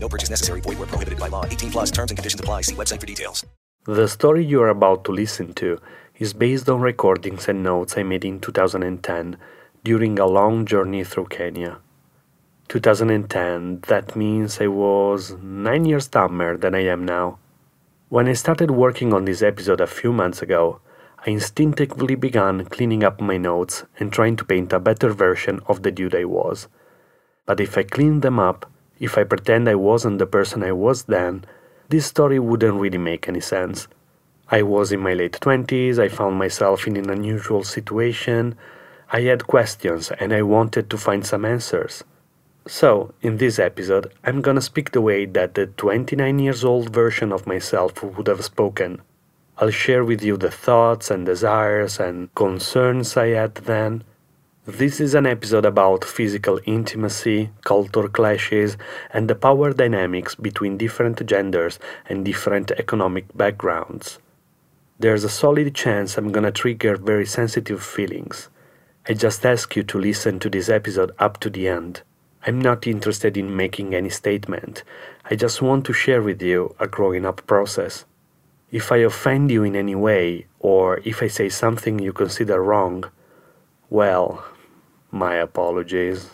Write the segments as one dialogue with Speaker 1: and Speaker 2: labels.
Speaker 1: No purchase necessary. Void where prohibited by law. 18 plus terms and conditions apply. See website for details.
Speaker 2: The story you are about to listen to is based on recordings and notes I made in 2010 during a long journey through Kenya. 2010, that means I was nine years dumber than I am now. When I started working on this episode a few months ago, I instinctively began cleaning up my notes and trying to paint a better version of the dude I was. But if I cleaned them up, if I pretend I wasn't the person I was then, this story wouldn't really make any sense. I was in my late 20s, I found myself in an unusual situation, I had questions and I wanted to find some answers. So, in this episode, I'm gonna speak the way that the 29 years old version of myself would have spoken. I'll share with you the thoughts and desires and concerns I had then. This is an episode about physical intimacy, culture clashes, and the power dynamics between different genders and different economic backgrounds. There's a solid chance I'm gonna trigger very sensitive feelings. I just ask you to listen to this episode up to the end. I'm not interested in making any statement. I just want to share with you a growing up process. If I offend you in any way, or if I say something you consider wrong, well, my apologies.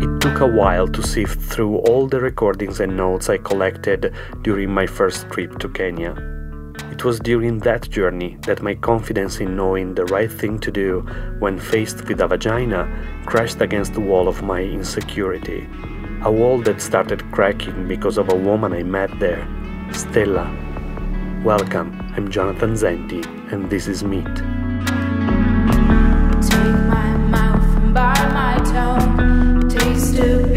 Speaker 2: It took a while to sift through all the recordings and notes I collected during my first trip to Kenya. It was during that journey that my confidence in knowing the right thing to do when faced with a vagina crashed against the wall of my insecurity. A wall that started cracking because of a woman I met there, Stella. Welcome, I'm Jonathan Zenti, and this is Meat.
Speaker 3: Take my mouth and my tongue. Taste the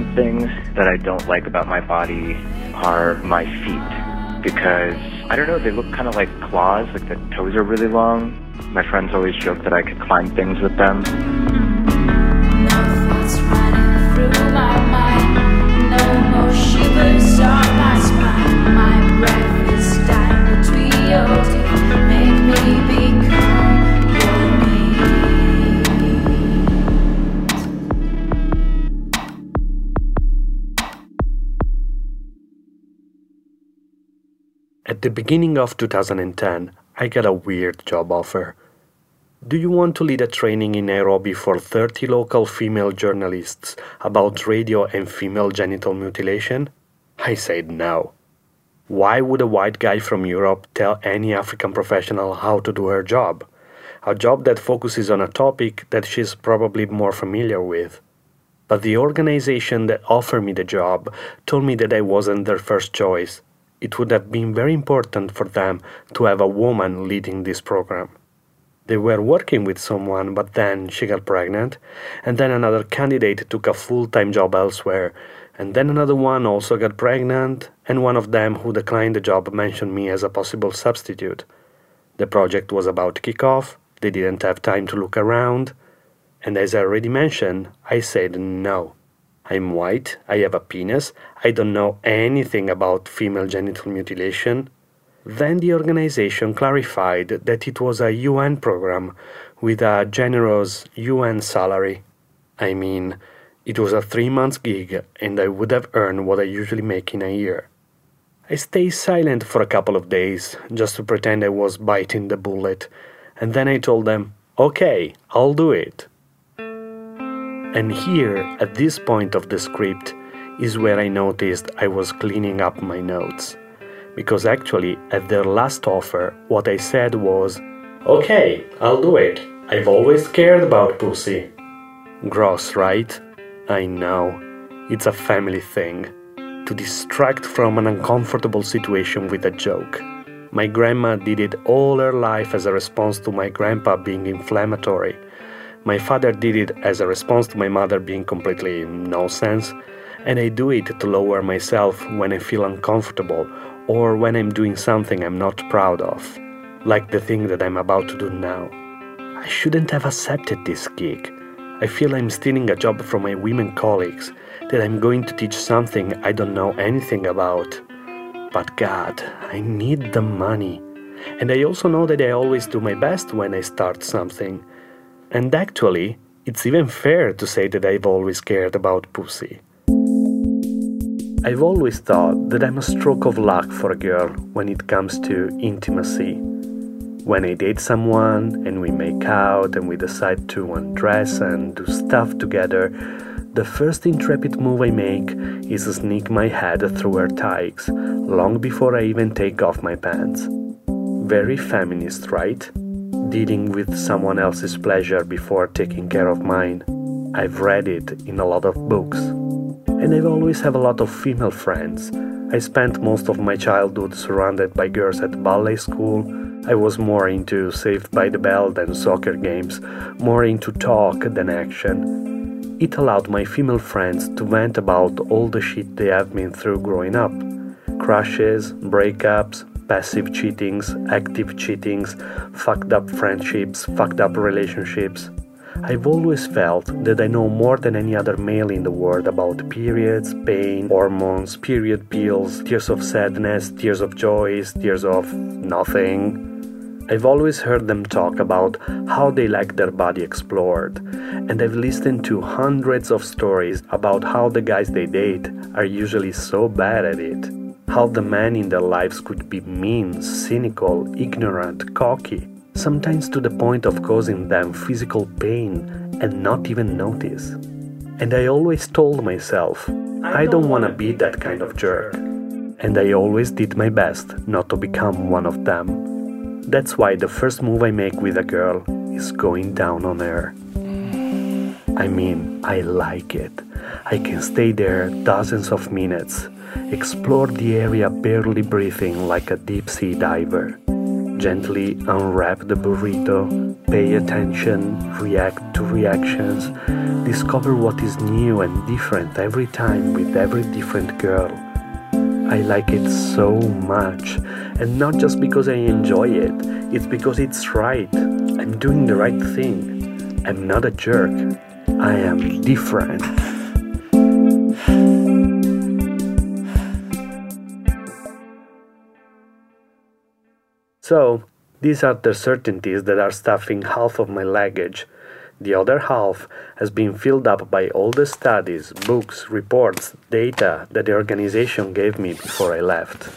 Speaker 3: meat.
Speaker 4: So, something that I don't like about my body are my feet. Because, I don't know, they look kind of like claws, like the toes are really long. My friends always joke that I could climb things with them.
Speaker 2: At the beginning of 2010, I got a weird job offer. Do you want to lead a training in Nairobi for 30 local female journalists about radio and female genital mutilation? I said no. Why would a white guy from Europe tell any African professional how to do her job? A job that focuses on a topic that she's probably more familiar with. But the organization that offered me the job told me that I wasn't their first choice. It would have been very important for them to have a woman leading this program. They were working with someone, but then she got pregnant, and then another candidate took a full time job elsewhere, and then another one also got pregnant, and one of them who declined the job mentioned me as a possible substitute. The project was about to kick off, they didn't have time to look around, and as I already mentioned, I said no. I'm white, I have a penis, I don't know anything about female genital mutilation. Then the organization clarified that it was a UN program with a generous UN salary. I mean, it was a three month gig and I would have earned what I usually make in a year. I stayed silent for a couple of days just to pretend I was biting the bullet, and then I told them, okay, I'll do it. And here, at this point of the script, is where I noticed I was cleaning up my notes. Because actually, at their last offer, what I said was, Okay, I'll do it. I've always cared about pussy. Gross, right? I know. It's a family thing. To distract from an uncomfortable situation with a joke. My grandma did it all her life as a response to my grandpa being inflammatory. My father did it as a response to my mother being completely nonsense. And I do it to lower myself when I feel uncomfortable or when I'm doing something I'm not proud of, like the thing that I'm about to do now. I shouldn't have accepted this gig. I feel I'm stealing a job from my women colleagues, that I'm going to teach something I don't know anything about. But God, I need the money. And I also know that I always do my best when I start something. And actually, it's even fair to say that I've always cared about pussy. I've always thought that I'm a stroke of luck for a girl when it comes to intimacy. When I date someone and we make out and we decide to undress and do stuff together, the first intrepid move I make is sneak my head through her tights, long before I even take off my pants. Very feminist, right? Dealing with someone else's pleasure before taking care of mine. I've read it in a lot of books. And I've always have a lot of female friends. I spent most of my childhood surrounded by girls at ballet school, I was more into Saved by the Bell than soccer games, more into talk than action. It allowed my female friends to vent about all the shit they have been through growing up crushes, breakups, passive cheatings, active cheatings, fucked up friendships, fucked up relationships. I've always felt that I know more than any other male in the world about periods, pain, hormones, period pills, tears of sadness, tears of joys, tears of nothing. I've always heard them talk about how they like their body explored, and I've listened to hundreds of stories about how the guys they date are usually so bad at it. How the men in their lives could be mean, cynical, ignorant, cocky, sometimes to the point of causing them physical pain and not even notice. And I always told myself, I don't want to be that kind of jerk. And I always did my best not to become one of them. That's why the first move I make with a girl is going down on her. I mean, I like it. I can stay there dozens of minutes, explore the area barely breathing like a deep sea diver, gently unwrap the burrito, pay attention, react to reactions, discover what is new and different every time with every different girl. I like it so much, and not just because I enjoy it, it's because it's right. I'm doing the right thing. I'm not a jerk. I am different. So, these are the certainties that are stuffing half of my luggage. The other half has been filled up by all the studies, books, reports, data that the organization gave me before I left.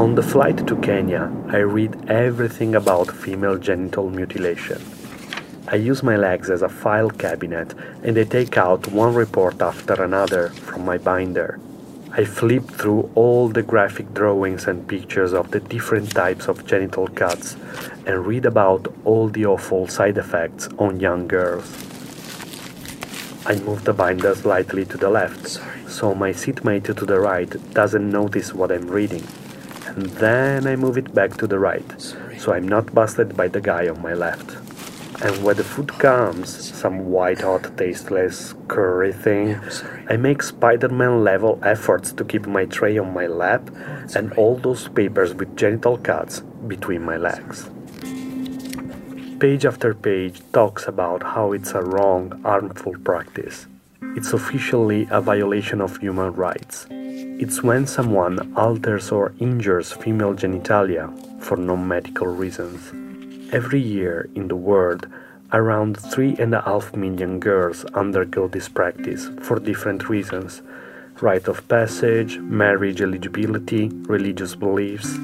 Speaker 2: On the flight to Kenya, I read everything about female genital mutilation. I use my legs as a file cabinet and I take out one report after another from my binder. I flip through all the graphic drawings and pictures of the different types of genital cuts and read about all the awful side effects on young girls. I move the binder slightly to the left so my seatmate to the right doesn't notice what I'm reading and then I move it back to the right, so I'm not busted by the guy on my left. And when the food comes, some white hot tasteless curry thing, I make Spider-Man level efforts to keep my tray on my lap and all those papers with genital cuts between my legs. Page after page talks about how it's a wrong, harmful practice. It's officially a violation of human rights. It's when someone alters or injures female genitalia for non medical reasons. Every year in the world, around 3.5 million girls undergo this practice for different reasons rite of passage, marriage eligibility, religious beliefs.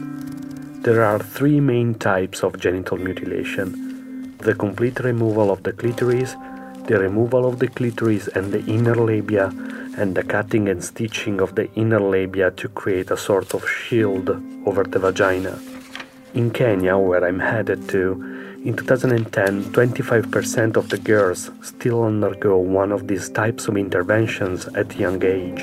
Speaker 2: There are three main types of genital mutilation the complete removal of the clitoris, the removal of the clitoris and the inner labia, and the cutting and stitching of the inner labia to create a sort of shield over the vagina. In Kenya, where I'm headed to, in 2010, 25% of the girls still undergo one of these types of interventions at young age.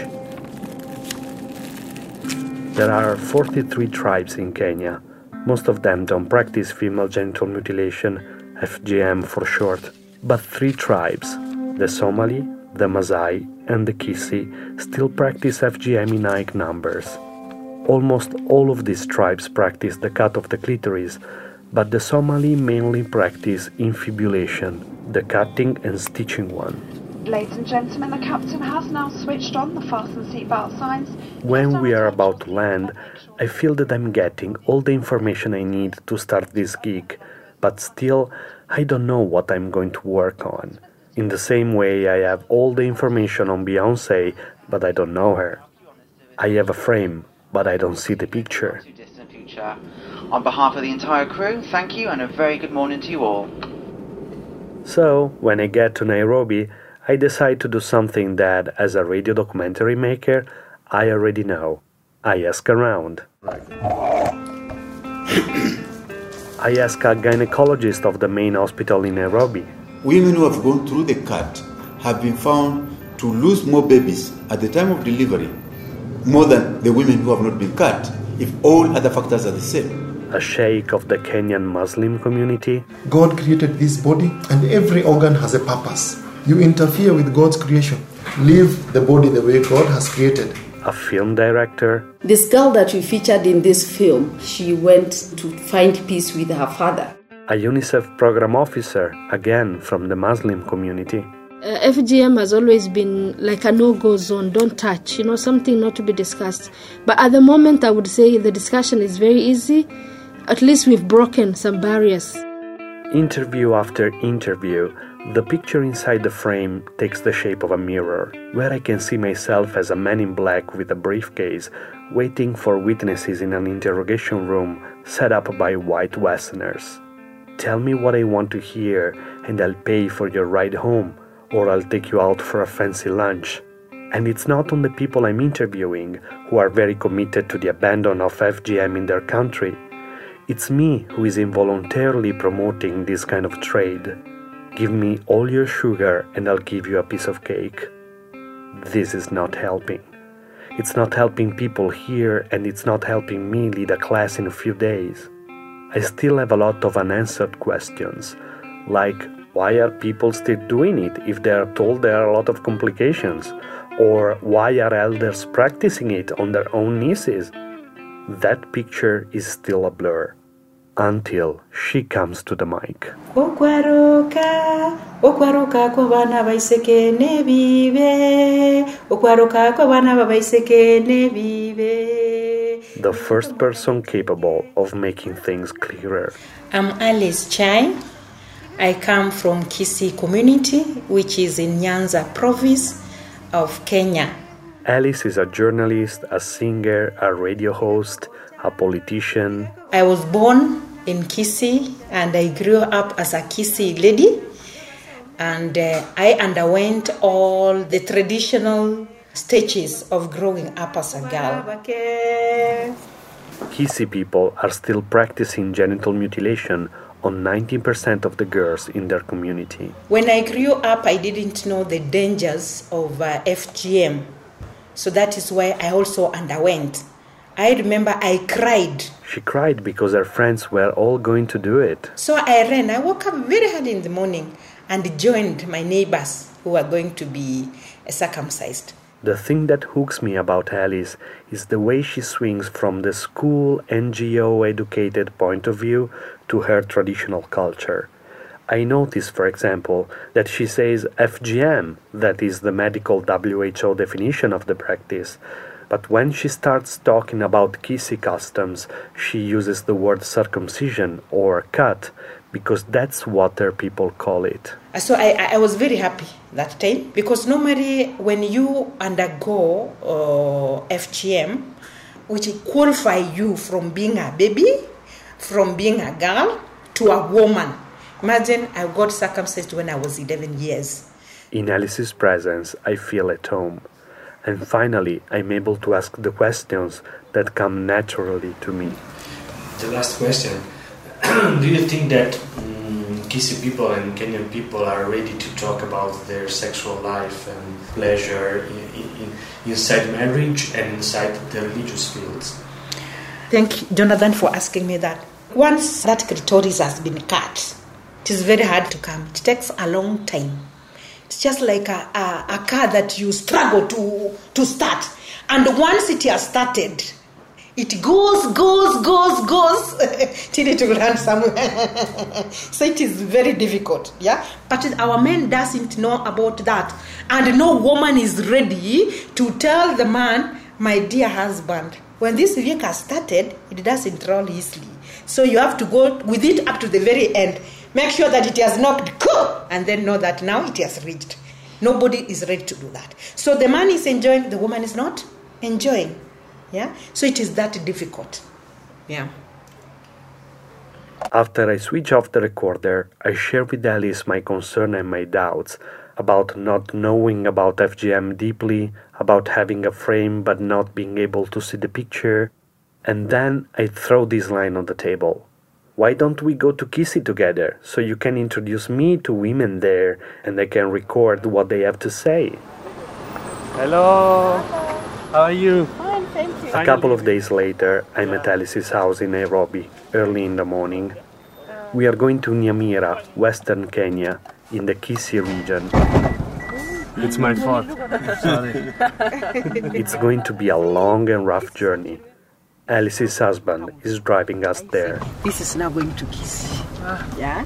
Speaker 2: There are 43 tribes in Kenya. Most of them don't practice female genital mutilation, FGM for short, but three tribes, the Somali, the Maasai, and the Kisi, still practice FGM in high numbers. Almost all of these tribes practice the cut of the clitoris, but the Somali mainly practice infibulation, the cutting and stitching one.
Speaker 5: Ladies and gentlemen, the captain has now switched on the fasten seatbelt signs.
Speaker 2: When we are about to land, I feel that I'm getting all the information I need to start this gig, but still, I don't know what I'm going to work on. In the same way, I have all the information on Beyonce, but I don't know her. I have a frame, but I don't see the picture.
Speaker 6: On behalf of the entire crew, thank you and a very good morning to you all.
Speaker 2: So, when I get to Nairobi, I decide to do something that, as a radio documentary maker, I already know. I ask around. I ask a gynecologist of the main hospital in Nairobi.
Speaker 7: Women who have gone through the cut have been found to lose more babies at the time of delivery more than the women who have not been cut if all other factors are the same.
Speaker 2: A sheikh of the Kenyan Muslim community,
Speaker 8: God created this body, and every organ has a purpose. You interfere with God's creation. Leave the body the way God has created.
Speaker 2: a film director,
Speaker 9: This girl that we featured in this film, she went to find peace with her father.
Speaker 2: a UNICEF program officer, again from the Muslim community,
Speaker 10: Uh, FGM has always been like a no go zone, don't touch, you know, something not to be discussed. But at the moment, I would say the discussion is very easy. At least we've broken some barriers.
Speaker 2: Interview after interview, the picture inside the frame takes the shape of a mirror, where I can see myself as a man in black with a briefcase, waiting for witnesses in an interrogation room set up by white Westerners. Tell me what I want to hear, and I'll pay for your ride home, or I'll take you out for a fancy lunch. And it's not on the people I'm interviewing who are very committed to the abandon of FGM in their country. It's me who is involuntarily promoting this kind of trade. Give me all your sugar and I'll give you a piece of cake. This is not helping. It's not helping people here and it's not helping me lead a class in a few days. I still have a lot of unanswered questions, like why are people still doing it if they are told there are a lot of complications? Or why are elders practicing it on their own nieces? That picture is still a blur until she comes to the mic.
Speaker 11: okwaruka okwaruka kw'abaana baiseke nebibe okwaruka kw'abaana babaiseke nebibe
Speaker 2: The first person capable of making things clearer.
Speaker 12: I'm Alice Chai. I come from Kisi community, which is in Nyanza province of Kenya.
Speaker 2: Alice is a journalist, a singer, a radio host, a politician.
Speaker 12: I was born in Kisi and I grew up as a Kisi lady. And uh, I underwent all the traditional stages of growing up as a girl.
Speaker 2: Kisi people are still practicing genital mutilation on 19% of the girls in their community.
Speaker 12: When I grew up, I didn't know the dangers of uh, FGM. So that is why I also underwent. I remember I cried.
Speaker 2: She cried because her friends were all going to do it.
Speaker 12: So I ran. I woke up very early in the morning and joined my neighbors who were going to be circumcised.
Speaker 2: The thing that hooks me about Alice is the way she swings from the school NGO educated point of view to her traditional culture. I notice, for example, that she says FGM, that is the medical WHO definition of the practice, But when she starts talking about Kisi customs, she uses the word circumcision or cut because that's what their people call it.
Speaker 12: So I, I was very happy that time because normally when you undergo uh, FGM, which qualify you from being a baby, from being a girl to a woman. Imagine I got circumcised when I was 11 years.
Speaker 2: In Alice's presence, I feel at home. And finally, I'm able to ask the questions that come naturally to me.
Speaker 13: The last question Do you think that um, Kisi people and Kenyan people are ready to talk about their sexual life and pleasure in, in, inside marriage and inside the religious fields?
Speaker 12: Thank you, Jonathan, for asking me that. Once that clitoris has been cut, it is very hard to come. It takes a long time. It's just like a, a, a car that you struggle to, to start. And once it has started, it goes, goes, goes, goes till it will run somewhere. so it is very difficult, yeah. But our men doesn't know about that, and no woman is ready to tell the man, my dear husband, when this vehicle started, it doesn't roll easily. So you have to go with it up to the very end. Make sure that it has knocked, and then know that now it has reached. Nobody is ready to do that. So the man is enjoying, the woman is not enjoying. Yeah? So it is that difficult. Yeah.
Speaker 2: After I switch off the recorder, I share with Alice my concern and my doubts about not knowing about FGM deeply, about having a frame but not being able to see the picture. And then I throw this line on the table. Why don't we go to Kisi together so you can introduce me to women there and I can record what they have to say?
Speaker 14: Hello. How are you?
Speaker 15: Fine, thank you.
Speaker 2: A couple of days later, I'm at Alice's house in Nairobi, early in the morning. We are going to Nyamira, western Kenya, in the Kisii region.
Speaker 14: It's my fault. Sorry.
Speaker 2: It's going to be a long and rough journey. Alice's husband is driving us there.
Speaker 16: This is now going to Kisi. Yeah?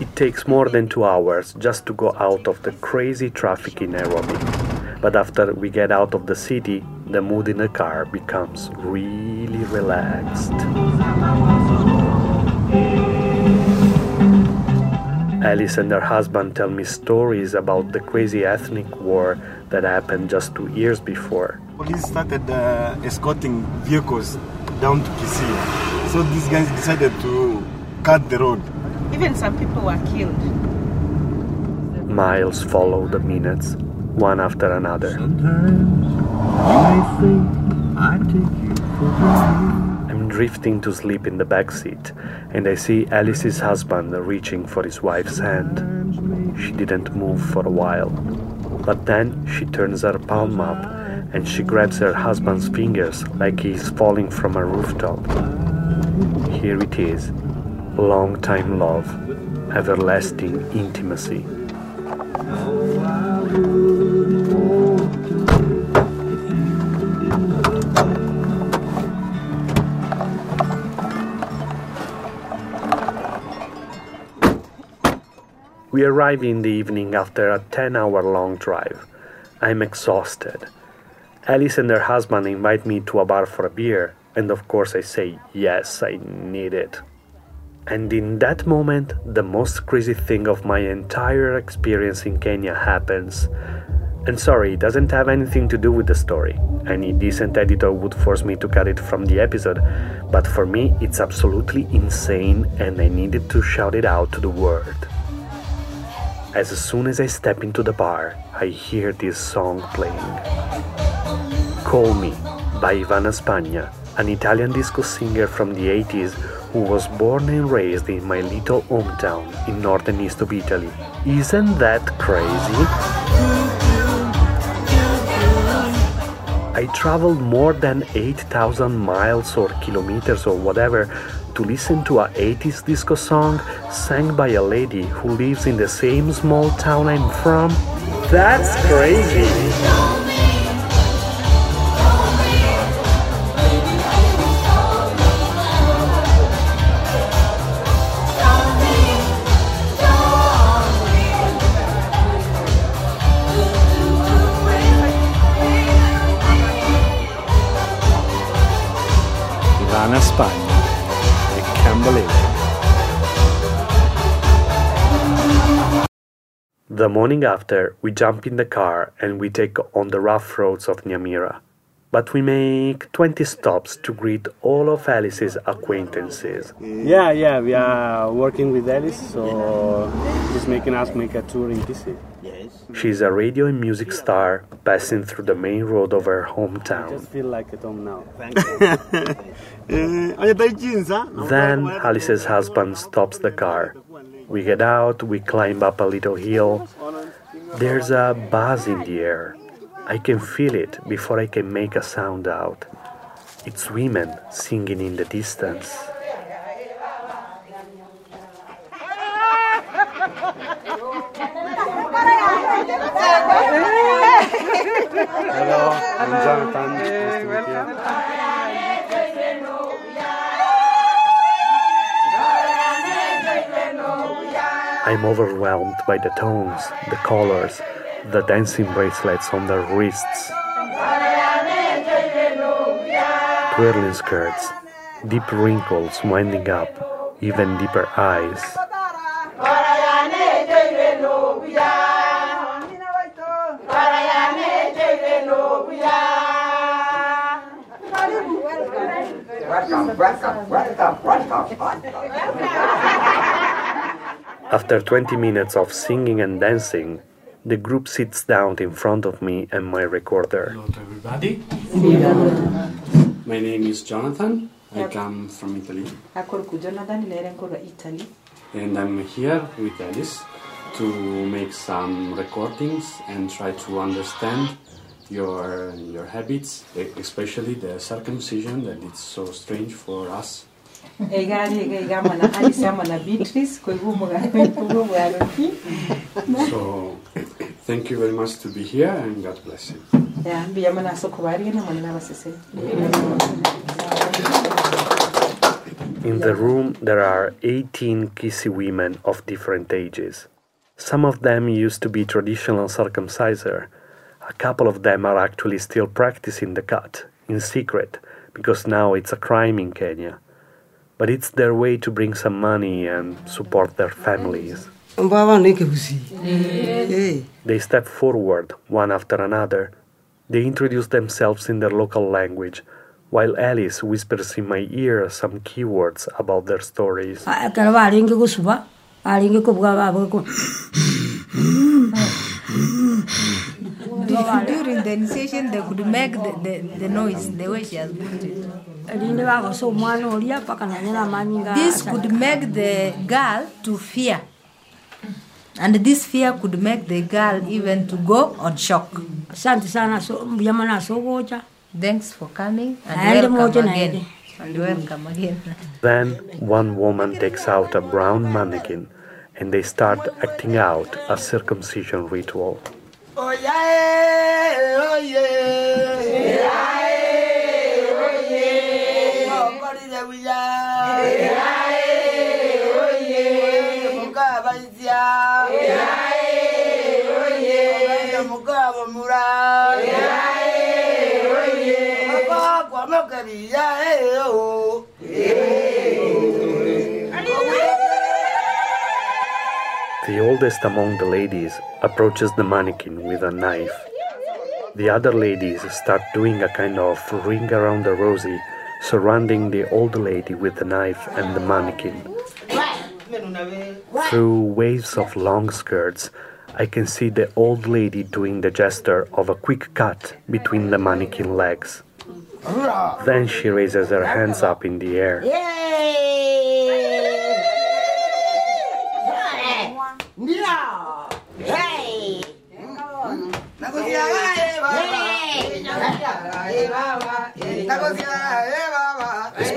Speaker 2: It takes more than two hours just to go out of the crazy traffic in Nairobi. But after we get out of the city, the mood in the car becomes really relaxed. Alice and her husband tell me stories about the crazy ethnic war that happened just two years before.
Speaker 17: Police started uh, escorting vehicles down to Kisii. So these guys decided to cut the road.
Speaker 16: Even some people were killed.
Speaker 2: Miles follow the minutes, one after another. I'm drifting to sleep in the back seat, and I see Alice's husband reaching for his wife's hand. She didn't move for a while, but then she turns her palm up and she grabs her husband's fingers like he's falling from a rooftop. Here it is long time love, everlasting intimacy. We arrive in the evening after a 10 hour long drive. I'm exhausted. Alice and her husband invite me to a bar for a beer, and of course I say yes, I need it. And in that moment, the most crazy thing of my entire experience in Kenya happens. And sorry, it doesn't have anything to do with the story. Any decent editor would force me to cut it from the episode, but for me, it's absolutely insane, and I needed to shout it out to the world. As soon as I step into the bar, I hear this song playing. Call Me by Ivana Spagna, an Italian disco singer from the 80s who was born and raised in my little hometown in northern east of Italy. Isn't that crazy? I traveled more than 8,000 miles or kilometers or whatever to listen to a 80s disco song sang by a lady who lives in the same small town I'm from? That's crazy! The morning after, we jump in the car and we take on the rough roads of Nyamira. But we make 20 stops to greet all of Alice's acquaintances.
Speaker 14: Yeah, yeah, we are working with Alice, so she's making us make a tour in Kisi.
Speaker 2: She's a radio and music star passing through the main road of her hometown.
Speaker 14: I just feel like at home now. Thank you.
Speaker 2: Eh, then Alice's husband stops the car. We get out, we climb up a little hill. There's a buzz in the air. I can feel it before I can make a sound out. It's women singing in the distance.
Speaker 14: Hello, I'm Jonathan.
Speaker 2: I'm overwhelmed by the tones, the colors, the dancing bracelets on their wrists, twirling skirts, deep wrinkles winding up, even deeper eyes. After 20 minutes of singing and dancing, the group sits down in front of me and my recorder.
Speaker 13: Hello to everybody. My name is Jonathan. I come from Italy.
Speaker 16: akorku jonathan nerenkorwa italy
Speaker 13: And I'm here with Alice to make some recordings and try to understand your your habits, especially the circumcision that it's so strange for us.
Speaker 16: Eigari ega igama na alice ama na beatrice koiguo mugakoiguo mwaroki
Speaker 13: So thank you very much to be here and God bless you.
Speaker 16: ya mbia mana soko barie na mana basese
Speaker 2: In the room, there are 18 Kisi women of different ages. Some of them used to be traditional circumciser. A couple of them are actually still practicing the cut in secret because now it's a crime in Kenya. But it's their way to bring some money and support their families. They step forward one after another. They introduce themselves in their local language, while Alice whispers in my ear some keywords about their stories.
Speaker 18: During the initiation, they could make the, the, the noise the way she has put it.
Speaker 15: Linde bagosa omwana oria paka nanyala amaanyi nga
Speaker 18: This could make the girl to fear. And this fear could make the girl even to go on shock.
Speaker 15: asante sana so- mbuyama nasogocha
Speaker 18: Thanks for coming and
Speaker 15: Aende
Speaker 18: welcome
Speaker 15: moja na
Speaker 18: again.
Speaker 15: ende.
Speaker 18: And welcome again.
Speaker 2: Then one woman takes out a brown mannequin and they start acting out a circumcision ritual. Oh, oh, The oldest among the ladies approaches the mannequin with a knife. The other ladies start doing a kind of ring around the rosy, surrounding the old lady with the knife and the mannequin. Through waves of long skirts, I can see the old lady doing the gesture of a quick cut between the mannequin legs. Then she raises her hands up in the air.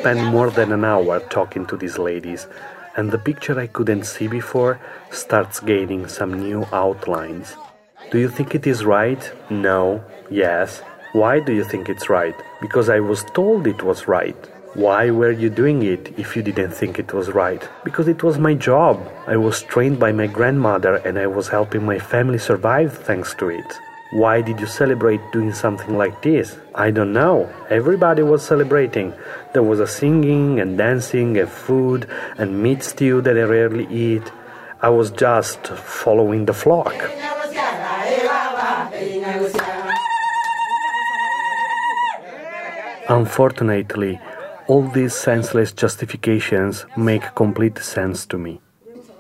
Speaker 2: Spent more than an hour talking to these ladies, and the picture I couldn't see before starts gaining some new outlines. Do you think it is right? No. Yes. Why do you think it's right? Because I was told it was right. Why were you doing it if you didn't think it was right? Because it was my job. I was trained by my grandmother and I was helping my family survive thanks to it. Why did you celebrate doing something like this? I don't know. Everybody was celebrating. There was a singing and dancing and food and meat stew that I rarely eat. I was just following the flock. Unfortunately, all these senseless justifications make complete sense to me.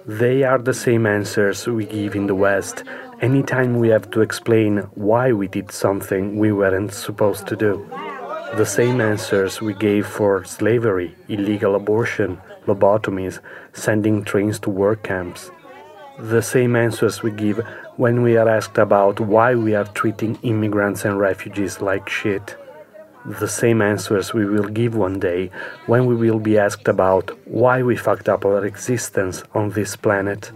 Speaker 2: They are the same answers we give in the West anytime we have to explain why we did something we weren't supposed to do. The same answers we gave for slavery, illegal abortion, lobotomies, sending trains to work camps. The same answers we give when we are asked about why we are treating immigrants and refugees like shit. The same answers we will give one day when we will be asked about why we fucked up our existence on this planet.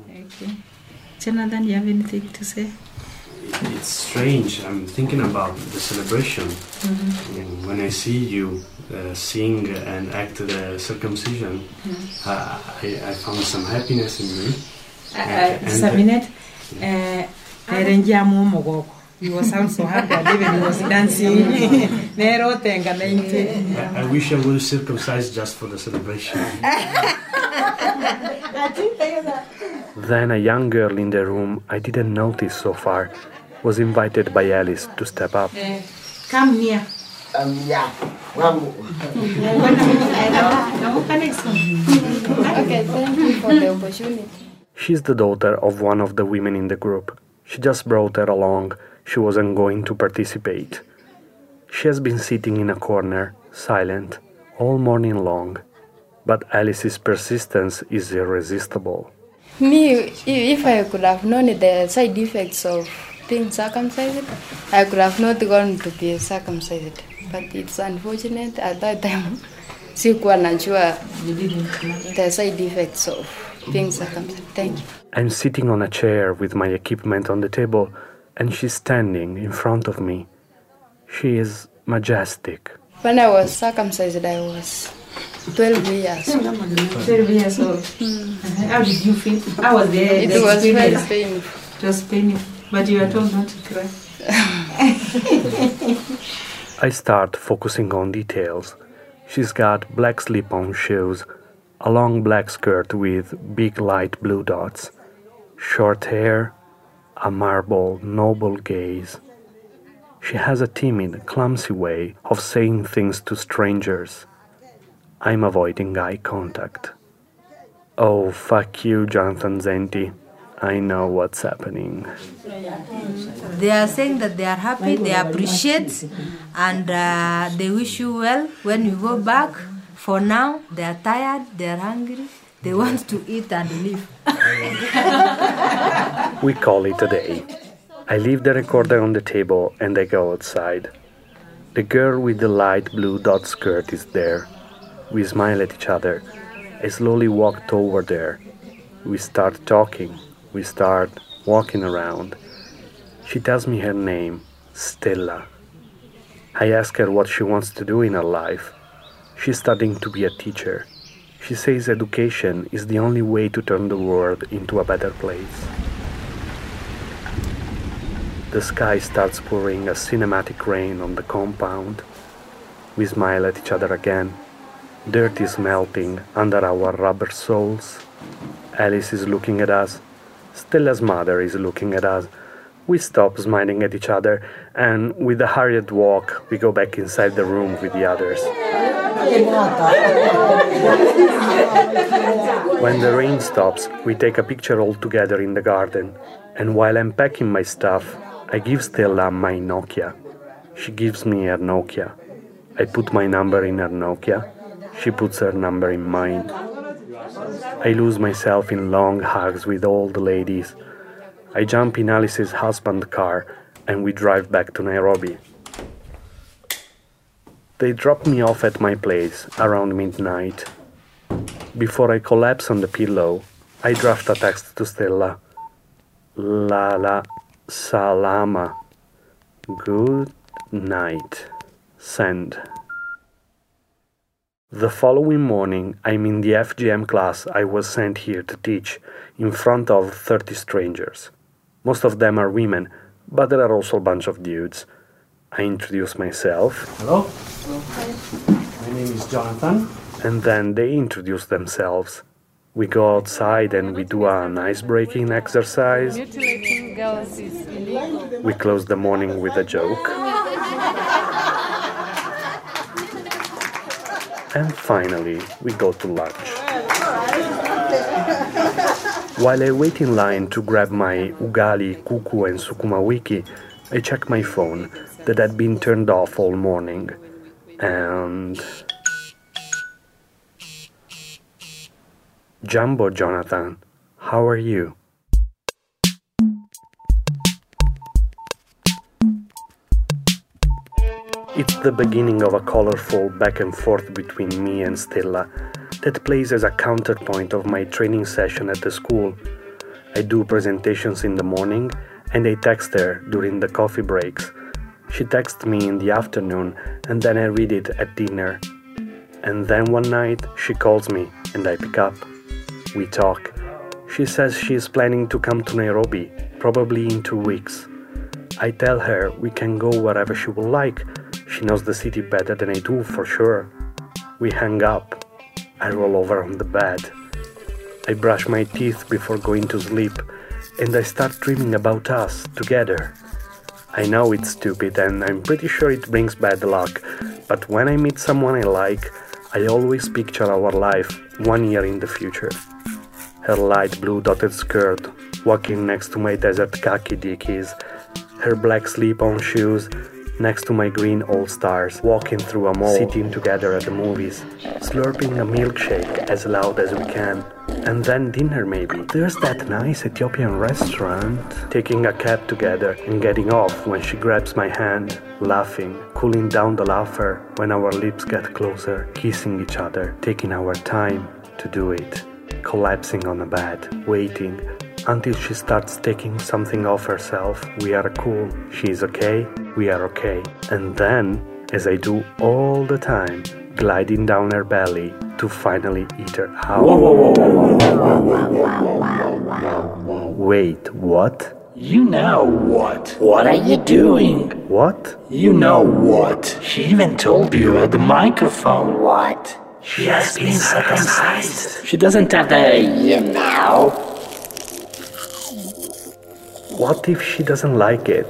Speaker 16: Jonathan, you have anything to say?
Speaker 2: It's strange. I'm thinking about the celebration.
Speaker 16: Mhm.
Speaker 2: When I see you uh, sing and act the circumcision,
Speaker 16: Mhm.
Speaker 2: uh, I, I found some happiness in me.
Speaker 16: Uh, just a minute. Uh, Erenjamu Mogoko. He was also happy and even he was dancing. Nero tenga nainte.
Speaker 2: I, I wish I would circumcise just for the celebration. Then a young girl in the room I didn't notice so far was invited by Alice to step up.
Speaker 16: Uh, come near.
Speaker 19: Um, yeah. Well,
Speaker 20: Okay, thank you for the opportunity.
Speaker 2: She's the daughter of one of the women in the group. She just brought her along. She wasn't going to participate. She has been sitting in a corner, silent, all morning long. But Alice's persistence is irresistible.
Speaker 20: Me, if I could have known the side effects of being circumcised, I could have not gone to be circumcised. But it's unfortunate at that time, sikuwa najua the side effects of being circumcised. Thank you.
Speaker 2: I'm sitting on a chair with my equipment on the table, and she's standing in front of me. She is majestic.
Speaker 20: When I was circumcised, I was 12 years.
Speaker 16: 12 years old. Hmm. How did you feel? How was the,
Speaker 20: It
Speaker 16: the
Speaker 20: was very painful.
Speaker 16: It was painful. But you were told not to cry.
Speaker 2: I start focusing on details. She's got black slip on shoes, a long black skirt with big light blue dots, short hair, a marble, noble gaze. She has a timid, clumsy way of saying things to strangers. I'm avoiding eye contact. Oh, fuck you, Jonathan Zenti. I know what's happening.
Speaker 18: They are saying that they are happy, they appreciate, and uh, they wish you well when you go back. For now, they are tired, they are hungry, they want to eat and live.
Speaker 2: We call it a day. I leave the recorder on the table and I go outside. The girl with the light blue dot skirt is there. We smile at each other. I slowly walk toward her. We start talking. We start walking around. She tells me her name, Stella. I ask her what she wants to do in her life. She's studying to be a teacher. She says education is the only way to turn the world into a better place. The sky starts pouring a cinematic rain on the compound. We smile at each other again. Dirt is melting under our rubber soles. Alice is looking at us. Stella's mother is looking at us. We stop smiling at each other, and with a hurried walk, we go back inside the room with the others. When the rain stops, we take a picture all together in the garden, and while I'm packing my stuff, I give Stella my Nokia. She gives me her Nokia. I put my number in her Nokia. She puts her number in mine. I lose myself in long hugs with all the ladies. I jump in Alice's husband's car and we drive back to Nairobi. They drop me off at my place around midnight. Before I collapse on the pillow, I draft a text to Stella. Lala Salama. Good night. Send. The following morning, I'm in the FGM class I was sent here to teach in front of 30 strangers. Most of them are women, but there are also a bunch of dudes. I introduce myself.
Speaker 14: Hello. My name is Jonathan.
Speaker 2: And then they introduce themselves. We go outside and we do an ice breaking exercise.
Speaker 21: Mutilating girls is illegal.
Speaker 2: We close the morning with a joke. And finally, we go to lunch. While I wait in line to grab my ugali, kuku, and sukuma wiki, I check my phone that had been turned off all morning. And. Jambo Jonathan, how are you? It's the beginning of a colorful back and forth between me and Stella that plays as a counterpoint of my training session at the school. I do presentations in the morning and I text her during the coffee breaks. She texts me in the afternoon and then I read it at dinner. And then one night she calls me and I pick up. We talk. She says she is planning to come to Nairobi, probably in two weeks. I tell her we can go wherever she would like. She knows the city better than I do, for sure. We hang up. I roll over on the bed. I brush my teeth before going to sleep, and I start dreaming about us together. I know it's stupid, and I'm pretty sure it brings bad luck, but when I meet someone I like, I always picture our life one year in the future. Her light blue dotted skirt, walking next to my desert khaki dickies, her black slip on shoes, next to my green all stars, walking through a mall, sitting together at the movies, slurping a milkshake as loud as we can, and then dinner maybe. There's that nice Ethiopian restaurant. Taking a cab together and getting off when she grabs my hand, laughing, cooling down the laughter when our lips get closer, kissing each other, taking our time to do it, collapsing on a bed, waiting until she starts taking something off herself. We are cool. She's okay. We are okay. And then, as I do all the time, gliding down her belly to finally eat her out. Wait, what?
Speaker 22: You know what? What are you doing?
Speaker 2: What?
Speaker 22: You know what? She even told you at the microphone what? She has been circumcised. She doesn't have the, you know.
Speaker 2: What if she doesn't like it?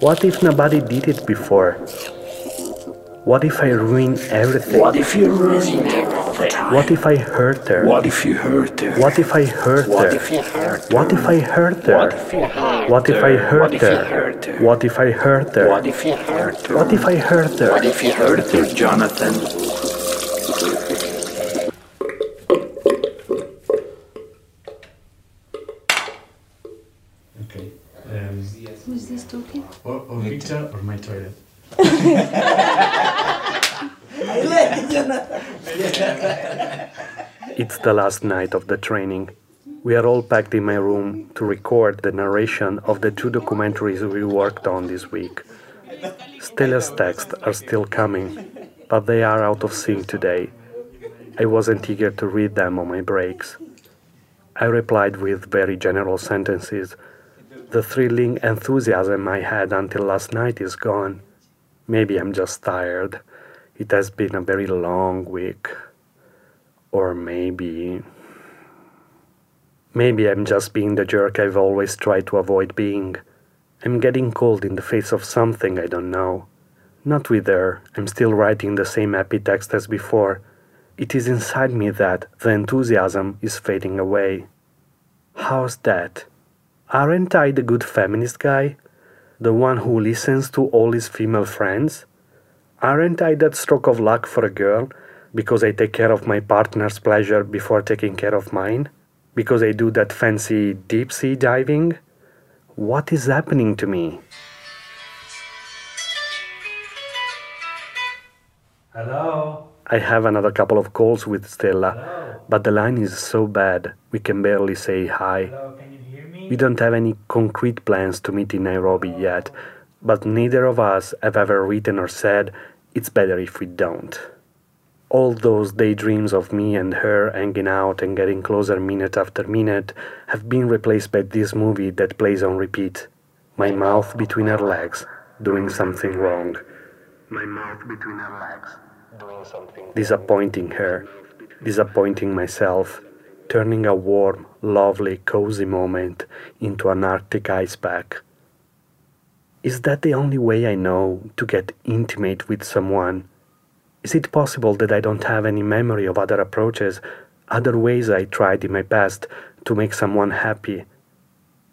Speaker 2: What if nobody did it before? What if I ruin everything?
Speaker 22: What if you ruin everything?
Speaker 2: What if I hurt her?
Speaker 22: What if you hurt her?
Speaker 2: What if I hurt
Speaker 22: What
Speaker 2: her?
Speaker 22: if you hurt her?
Speaker 2: What if I hurt her?
Speaker 22: What if you hurt
Speaker 2: I
Speaker 22: her?
Speaker 2: hurt
Speaker 22: What if
Speaker 2: her?
Speaker 22: hurt her?
Speaker 2: What if I hurt her?
Speaker 22: What if you hurt her?
Speaker 2: What if I hurt her?
Speaker 22: What if you hurt her, Jonathan?
Speaker 13: Okay. Um,
Speaker 10: Who's this talking?
Speaker 13: or, or Victor or my toilet?
Speaker 2: The last night of the training. We are all packed in my room to record the narration of the two documentaries we worked on this week. Stella's texts are still coming, but they are out of sync today. I wasn't eager to read them on my breaks. I replied with very general sentences. The thrilling enthusiasm I had until last night is gone. Maybe I'm just tired. It has been a very long week. Or maybe. Maybe I'm just being the jerk I've always tried to avoid being. I'm getting cold in the face of something I don't know. Not with her, I'm still writing the same happy text as before. It is inside me that the enthusiasm is fading away. How's that? Aren't I the good feminist guy? The one who listens to all his female friends? Aren't I that stroke of luck for a girl because I take care of my partner's pleasure before taking care of mine? Because I do that fancy deep sea diving? What is happening to me?
Speaker 14: Hello.
Speaker 2: I have another couple of calls with Stella, but the line is so bad we can barely say hi. Hello, can you hear me? We don't have any concrete plans to meet in Nairobi yet, but neither of us have ever written or said it's better if we don't. All those daydreams of me and her hanging out and getting closer minute after minute have been replaced by this movie that plays on repeat. my mouth between her legs, doing something wrong. My mouth between her legs, doing something Disappointing her, disappointing myself, turning a warm, lovely, cozy moment into an Arctic ice pack. Is that the only way I know to get intimate with someone? Is it possible that I don't have any memory of other approaches, other ways I tried in my past to make someone happy?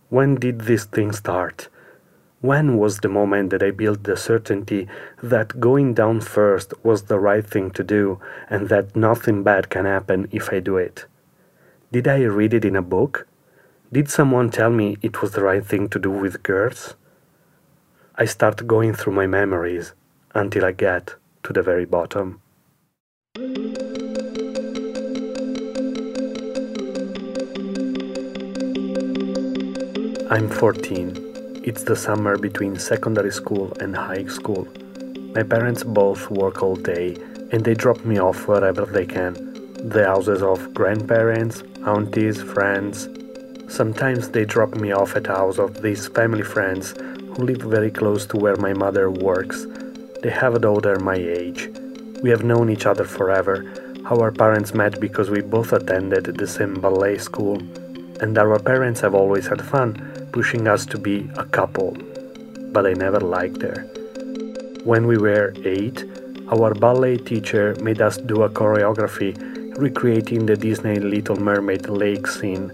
Speaker 2: When did this thing start? When was the moment that I built the certainty that going down first was the right thing to do and that nothing bad can happen if I do it? Did I read it in a book? Did someone tell me it was the right thing to do with girls? I start going through my memories until I get to the very bottom. I'm 14. It's the summer between secondary school and high school. My parents both work all day and they drop me off wherever they can. The houses of grandparents, aunties, friends. Sometimes they drop me off at the house of these family friends who live very close to where my mother works. They have a daughter my age. We have known each other forever. Our parents met because we both attended the same ballet school, and our parents have always had fun pushing us to be a couple. But I never liked her. When we were eight, our ballet teacher made us do a choreography recreating the Disney Little Mermaid lake scene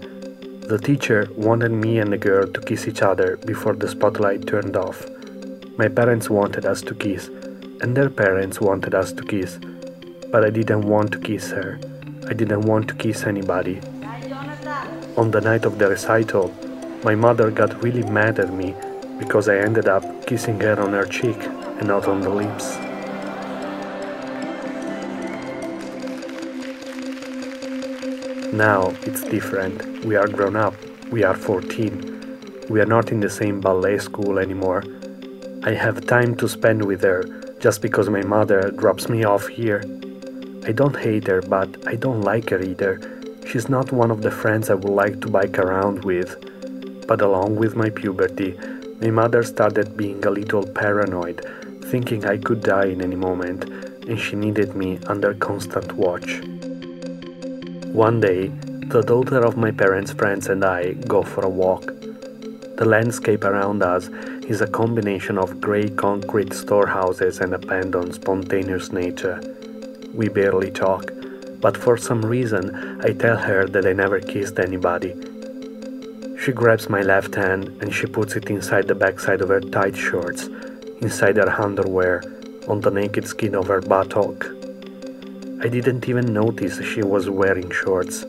Speaker 2: the teacher wanted me and the girl to kiss each other before the spotlight turned off. My parents wanted us to kiss, and their parents wanted us to kiss, but I didn't want to kiss her. I didn't want to kiss anybody. On the night of the recital, my mother got really mad at me because I ended up kissing her on her cheek and not on the lips. Now it's different. We are grown up. We are 14. We are not in the same ballet school anymore. I have time to spend with her just because my mother drops me off here. I don't hate her, but I don't like her either. She's not one of the friends I would like to bike around with. But along with my puberty, my mother started being a little paranoid, thinking I could die in any moment, and she needed me under constant watch. One day, the daughter of my parents' friends and I go for a walk. The landscape around us is a combination of grey concrete storehouses and abandoned spontaneous nature. We barely talk, but for some reason I tell her that I never kissed anybody. She grabs my left hand and she puts it inside the backside of her tight shorts, inside her underwear, on the naked skin of her buttock. I didn't even notice she was wearing shorts.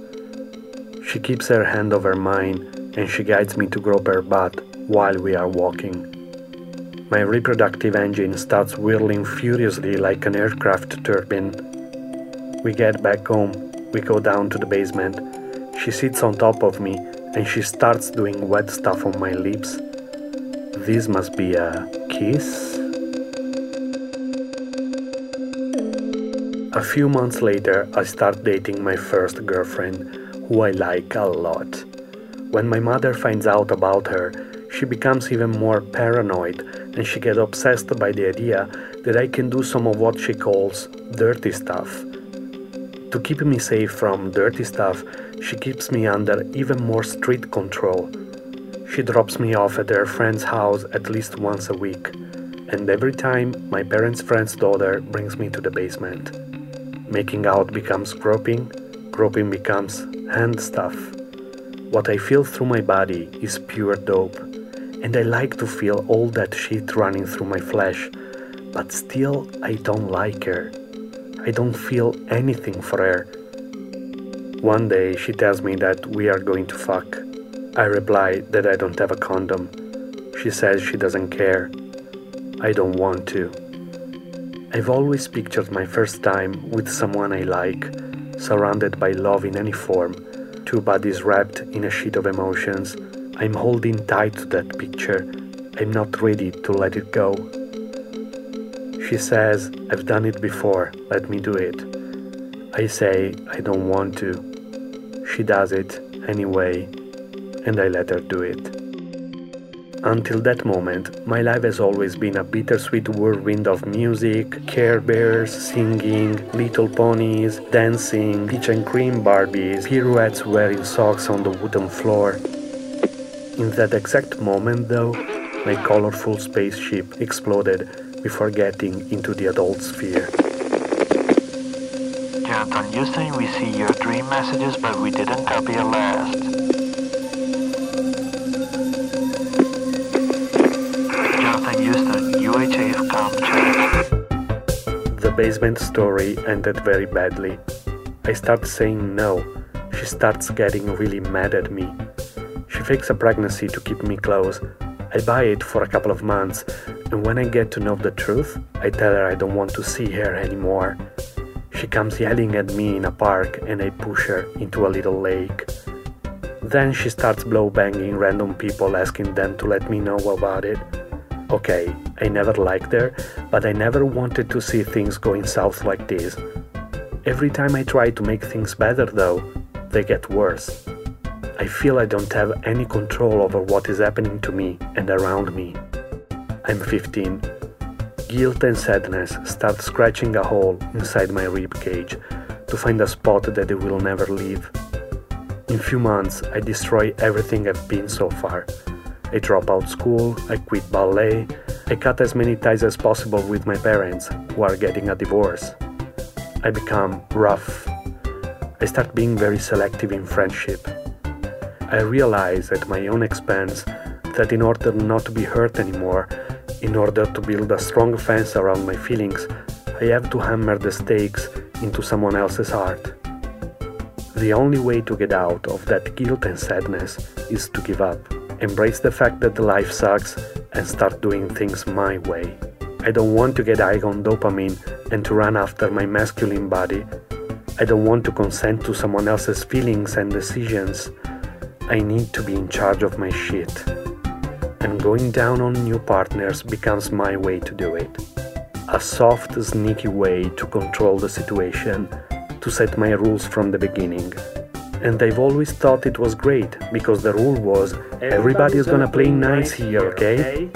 Speaker 2: She keeps her hand over mine and she guides me to grope her butt while we are walking. My reproductive engine starts whirling furiously like an aircraft turbine. We get back home, we go down to the basement. She sits on top of me and she starts doing wet stuff on my lips. This must be a kiss? A few months later, I start dating my first girlfriend, who I like a lot. When my mother finds out about her, she becomes even more paranoid and she gets obsessed by the idea that I can do some of what she calls dirty stuff. To keep me safe from dirty stuff, she keeps me under even more strict control. She drops me off at her friend's house at least once a week, and every time my parents' friend's daughter brings me to the basement. Making out becomes groping, groping becomes hand stuff. What I feel through my body is pure dope, and I like to feel all that shit running through my flesh, but still I don't like her. I don't feel anything for her. One day she tells me that we are going to fuck. I reply that I don't have a condom. She says she doesn't care. I don't want to. I've always pictured my first time with someone I like, surrounded by love in any form, two bodies wrapped in a sheet of emotions. I'm holding tight to that picture. I'm not ready to let it go. She says, I've done it before, let me do it. I say, I don't want to. She does it anyway, and I let her do it. Until that moment, my life has always been a bittersweet whirlwind of music, Care Bears, singing, little ponies, dancing, peach and cream Barbies, pirouettes wearing socks on the wooden floor. In that exact moment, though, my colorful spaceship exploded before getting into the adult sphere.
Speaker 22: Jonathan Houston, we see your dream messages, but we didn't copy your last. Jonathan Houston, UHF com check.
Speaker 2: The basement story ended very badly. I start saying no. She starts getting really mad at me. Fakes a pregnancy to keep me close. I buy it for a couple of months, and when I get to know the truth, I tell her I don't want to see her anymore. She comes yelling at me in a park, and I push her into a little lake. Then she starts blow banging random people, asking them to let me know about it. Okay, I never liked her, but I never wanted to see things going south like this. Every time I try to make things better, though, they get worse. I feel I don't have any control over what is happening to me and around me. I'm 15. Guilt and sadness start scratching a hole inside my rib cage to find a spot that it will never leave. In few months, I destroy everything I've been so far. I drop out school, I quit ballet, I cut as many ties as possible with my parents, who are getting a divorce. I become rough. I start being very selective in friendship. I realize at my own expense that in order not to be hurt anymore, in order to build a strong fence around my feelings, I have to hammer the stakes into someone else's heart. The only way to get out of that guilt and sadness is to give up, embrace the fact that life sucks, and start doing things my way. I don't want to get high on dopamine and to run after my masculine body. I don't want to consent to someone else's feelings and decisions. I need to be in charge of my shit. And going down on new partners becomes my way to do it. A soft, sneaky way to control the situation, to set my rules from the beginning. And I've always thought it was great because the rule was everybody's gonna play nice here, okay?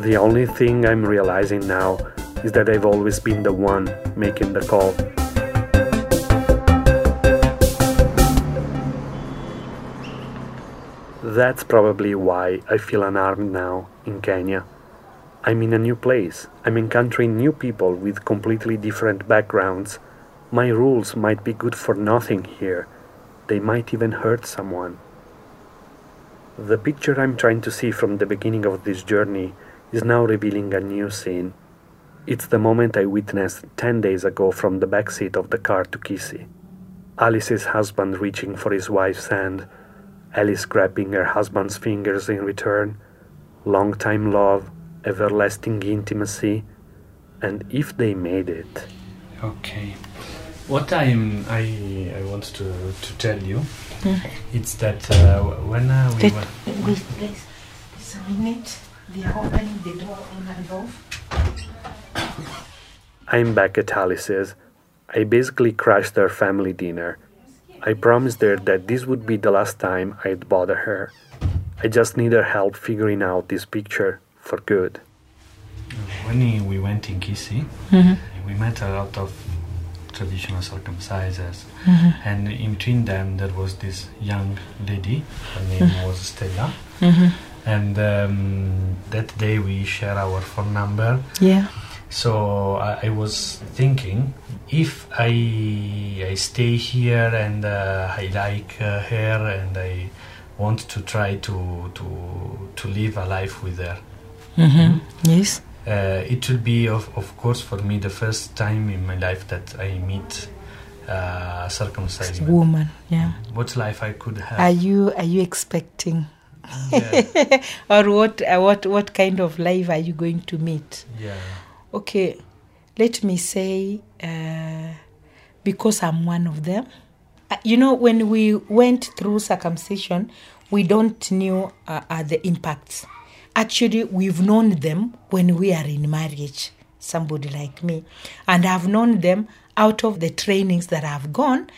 Speaker 2: The only thing I'm realizing now is that I've always been the one making the call. That's probably why I feel unarmed now in Kenya. I'm in a new place. I'm encountering new people with completely different backgrounds. My rules might be good for nothing here. They might even hurt someone. The picture I'm trying to see from the beginning of this journey is now revealing a new scene. It's the moment I witnessed 10 days ago from the back seat of the car to Kisii. Alice's husband reaching for his wife's hand, Alice grabbing her husband's fingers in return, long time love, everlasting intimacy, and if they made it.
Speaker 13: Okay. What I'm, I I want to to tell you,
Speaker 12: Mm.
Speaker 13: it's that uh, when uh, we
Speaker 12: Wait,
Speaker 13: were,
Speaker 12: wait, please. It's a minute. They are opening the door on and off.
Speaker 2: I'm back at Alice's. I basically crashed their family dinner. I promised her that this would be the last time I'd bother her. I just need her help figuring out this picture for good.
Speaker 13: when we went in Kisii,
Speaker 2: Mhm.
Speaker 13: we met a lot of traditional circumcisers,
Speaker 12: Mhm.
Speaker 13: and in between them there was this young lady. Her name
Speaker 12: Mhm.
Speaker 13: was Stella,
Speaker 12: Mhm.
Speaker 13: and um, that day we share our phone number.
Speaker 12: Yeah.
Speaker 13: So I, I was thinking if I I stay here and uh, I like uh, her and I want to try to to to live a life with her.
Speaker 12: Mhm. Yes.
Speaker 13: Uh, it will be, of, of course, for me the first time in my life that I meet uh, a circumcised.
Speaker 12: Woman. Yeah.
Speaker 13: What life I could have.
Speaker 12: Are you are you expecting? or what uh, what what kind of life are you going to meet?
Speaker 13: Yeah.
Speaker 12: Okay, let me say uh, because I'm one of them. Uh, you know, when we went through circumcision, we don't knew uh, uh, the impacts. Actually, we've known them when we are in marriage. Somebody like me, and I've known them out of the trainings that I've gone,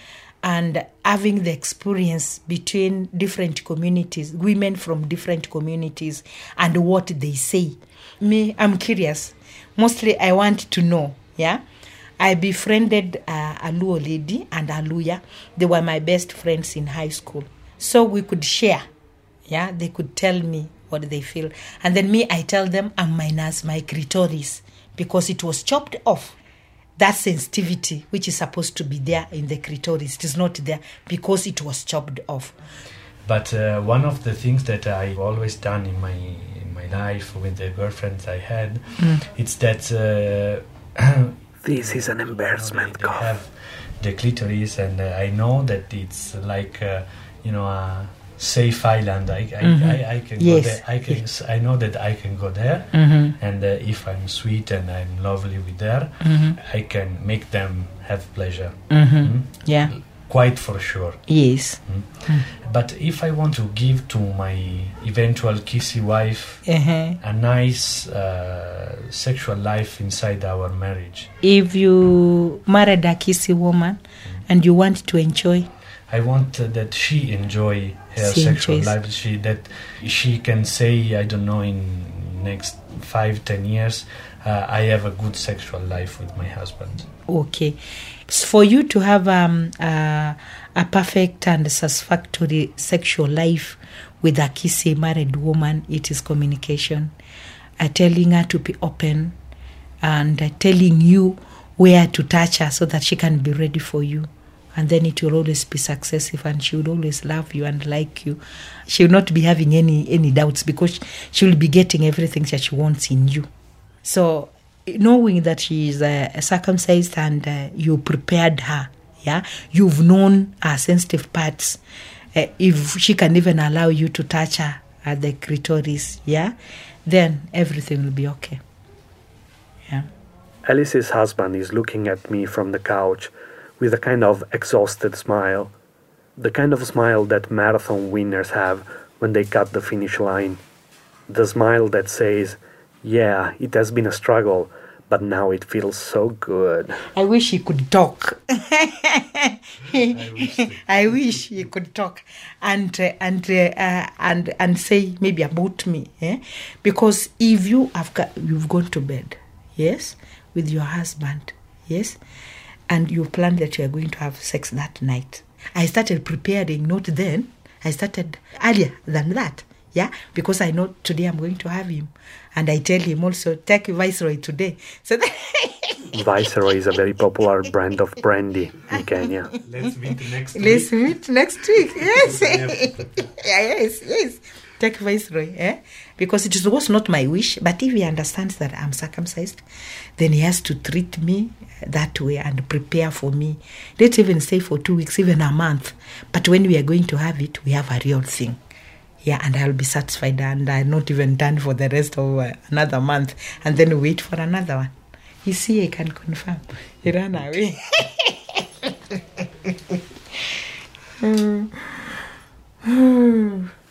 Speaker 12: and having the experience between different communities, women from different communities, and what they say. Me, I'm curious. Mostly, I want to know. Yeah. I befriended uh, a Luo lady and a Luhya. They were my best friends in high school. So we could share. Yeah, they could tell me what they feel. And then me, I tell them I'm minus my clitoris because it was chopped off. That sensitivity, which is supposed to be there in the clitoris, it is not there because it was chopped off.
Speaker 13: But uh, one of the things that I've always done in my in my life with the girlfriends I had,
Speaker 12: Mm.
Speaker 13: it's that uh,
Speaker 2: This is an embarrassment.
Speaker 13: they have the clitoris, and uh, I know that it's like uh, you know a safe island. I I,
Speaker 12: Mhm.
Speaker 13: I, I can
Speaker 12: Yes.
Speaker 13: go there. I can. I know that I can go there,
Speaker 12: Mhm.
Speaker 13: and uh, if I'm sweet and I'm lovely with her,
Speaker 12: Mhm.
Speaker 13: I can make them have pleasure.
Speaker 12: Mhm.
Speaker 13: Mm?
Speaker 12: Yeah.
Speaker 13: Quite for sure.
Speaker 12: Yes.
Speaker 13: Mm. But if I want to give to my eventual Kisii wife
Speaker 12: Uh-huh.
Speaker 13: a nice uh, sexual life inside our marriage,
Speaker 12: If you married a Kisii woman and you want to enjoy,
Speaker 13: I want uh, that she enjoy her
Speaker 12: She
Speaker 13: sexual
Speaker 12: enjoys.
Speaker 13: life. She that she can say, I don't know, in next five ten years, uh, I have a good sexual life with my husband.
Speaker 12: okay. For you to have um, uh, a perfect and satisfactory sexual life with a Kisii married woman, it is communication. Uh, telling her to be open and uh, telling you where to touch her so that she can be ready for you. And then it will always be successive and she will always love you and like you. She will not be having any, any doubts because she will be getting everything that she wants in you. So, knowing that she is uh, circumcised and uh, you prepared her, yeah, you've known her sensitive parts. Uh, if she can even allow you to touch her at the clitoris, yeah, then everything will be okay. Yeah.
Speaker 2: Alice's husband is looking at me from the couch with a kind of exhausted smile. The kind of smile that marathon winners have when they cut the finish line. The smile that says, Yeah, it has been a struggle, but now it feels so good.
Speaker 12: I wish he could talk. I wish he could talk and uh, and uh, uh, and and say maybe about me, eh? Because if you have got, you've gone to bed, yes, with your husband, yes, and you plan that you are going to have sex that night. I started preparing, not then. I started earlier than that. Yeah, because I know today I'm going to have him, and I tell him also take Viceroy today. So that
Speaker 2: Viceroy is a very popular brand of brandy in Kenya.
Speaker 13: Let's meet next week.
Speaker 12: Let's meet next week. Yes. yeah, yes, yes. Take Viceroy, eh? Because it was not my wish, but if he understands that I'm circumcised, then he has to treat me that way and prepare for me. Let's even say for two weeks, even a month. But when we are going to have it, we have a real thing. Yeah, and I'll be satisfied and I'm not even done for the rest of uh, another month and then wait for another one. You see, I can confirm. He ran away.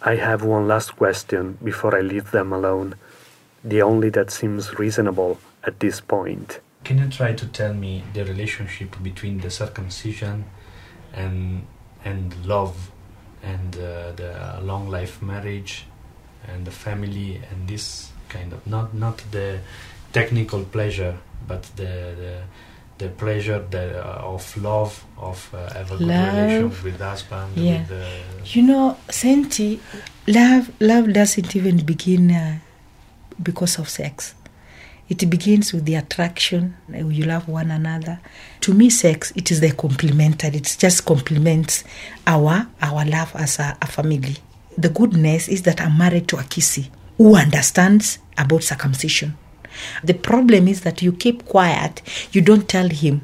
Speaker 2: I have one last question before I leave them alone, the only that seems reasonable at this point.
Speaker 13: Can you try to tell me the relationship between the circumcision and and love and uh, the long life marriage and the family and this kind of not not the technical pleasure but the the, the pleasure that, uh, of love of uh, have a good
Speaker 12: Love.
Speaker 13: relation with husband
Speaker 12: Yeah.
Speaker 13: with the
Speaker 12: You know, Zenti, love love doesn't even begin uh, because of sex. It begins with the attraction. uh, You love one another. To me, sex it is the complementary. It just complements our our love as a, a family. The goodness is that I'm married to a Kisii who understands about circumcision. The problem is that you keep quiet. You don't tell him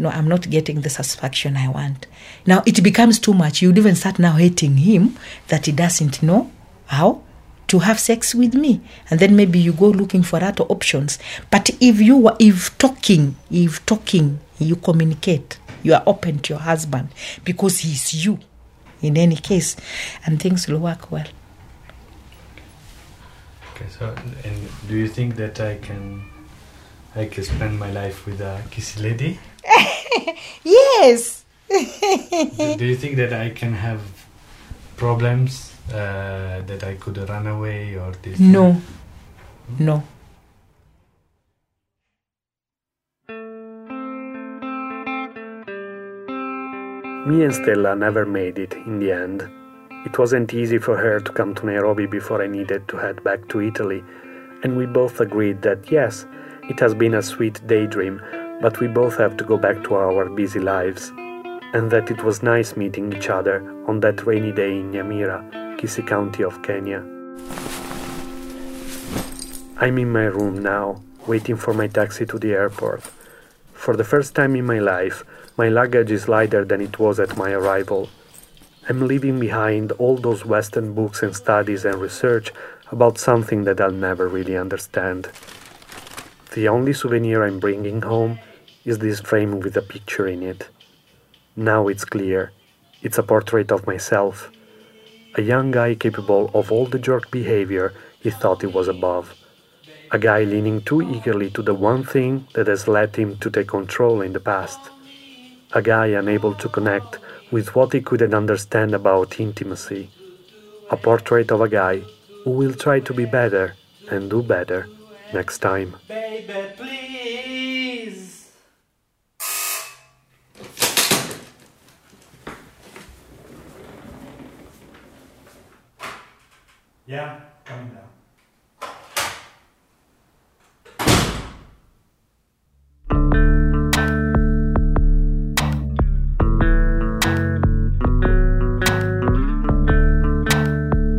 Speaker 12: no, I'm not getting the satisfaction I want. Now it becomes too much. You'd even start now hating him that he doesn't know how to have sex with me. And then maybe you go looking for other options. But if you were, if talking, if talking, you communicate, you are open to your husband because he's you in any case, and things will work well.
Speaker 13: okay so and do you think that I can I can spend my life with a Kisii lady
Speaker 12: yes,
Speaker 13: do you think that I can have problems uh, that I could run away or this?
Speaker 12: No. No.
Speaker 2: Me and Stella never made it in the end. It wasn't easy for her to come to Nairobi before I needed to head back to Italy, and we both agreed that yes, it has been a sweet daydream, but we both have to go back to our busy lives, and that it was nice meeting each other on that rainy day in Nyamira, Kisii County of Kenya. I'm in my room now, waiting for my taxi to the airport. For the first time in my life, my luggage is lighter than it was at my arrival. I'm leaving behind all those Western books and studies and research about something that I'll never really understand. The only souvenir I'm bringing home is this frame with a picture in it. Now it's clear. It's a portrait of myself. A young guy capable of all the jerk behavior he thought he was above. A guy leaning too eagerly to the one thing that has led him to take control in the past. A guy unable to connect with what he couldn't understand about intimacy. A portrait of a guy who will try to be better and do better next time.
Speaker 22: Baby,
Speaker 13: Yeah, coming down.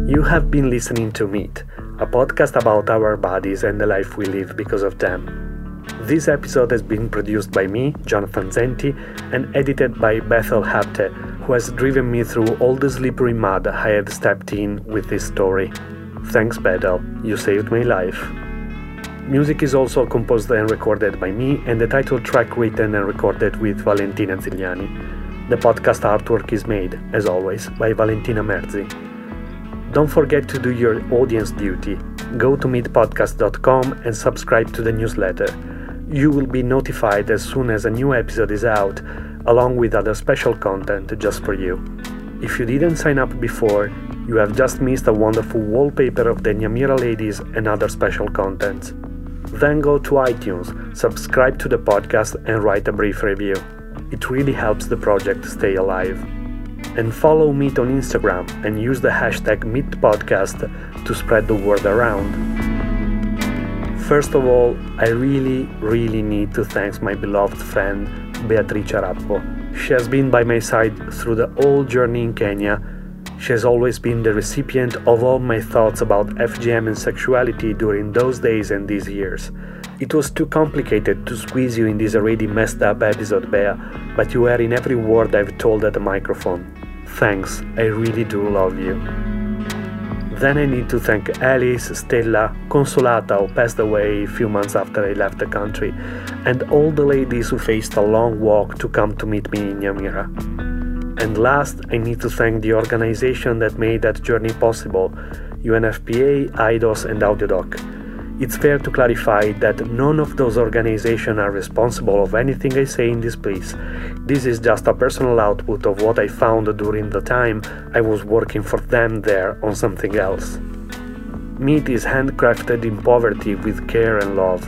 Speaker 2: You have been listening to Meat, a podcast about our bodies and the life we live because of them. This episode has been produced by me, Jonathan Zenti, and edited by Bethel Hapte, who has driven me through all the slippery mud I had stepped in with this story. Thanks, Bethel, you saved my life. Music is also composed and recorded by me, and the title track written and recorded with Valentina Zigliani. The podcast artwork is made, as always, by Valentina Merzi. Don't forget to do your audience duty. Go to meetpodcast.com and subscribe to the newsletter. You will be notified as soon as a new episode is out, along with other special content just for you. If you didn't sign up before, you have just missed a wonderful wallpaper of the Nyamira ladies and other special contents. Then go to iTunes, subscribe to the podcast, and write a brief review. It really helps the project stay alive and follow Meat on Instagram and use the hashtag MeatPodcast to spread the word around. First of all, I really, really need to thank my beloved friend Beatrice Rappo. She has been by my side through the whole journey in Kenya. She has always been the recipient of all my thoughts about FGM and sexuality during those days and these years. It was too complicated to squeeze you in this already messed up episode, Bea, but you were in every word I've told at the microphone. Thanks, I really do love you. Then I need to thank Alice, Stella, Consolata, who passed away a few months after I left the country, and all the ladies who faced a long walk to come to meet me in Nyamira. And last, I need to thank the organization that made that journey possible UNFPA, AIDOS, and AudioDoc. It's fair to clarify that none of those organizations are responsible of anything I say in this piece. This is just a personal output of what I found during the time I was working for them there on something else. Meat is handcrafted in poverty with care and love.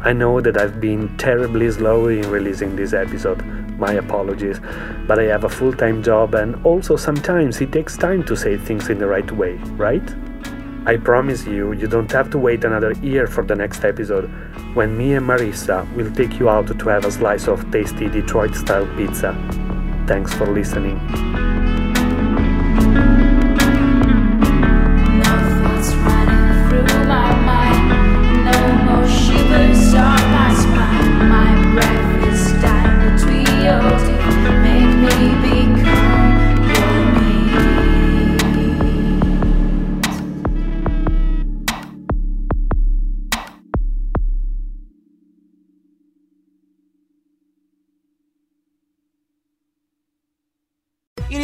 Speaker 2: I know that I've been terribly slow in releasing this episode. My apologies, but I have a full time job and also sometimes it takes time to say things in the right way, right? I promise you, you don't have to wait another year for the next episode, when me and Marissa will take you out to have a slice of tasty Detroit style pizza. Thanks for listening.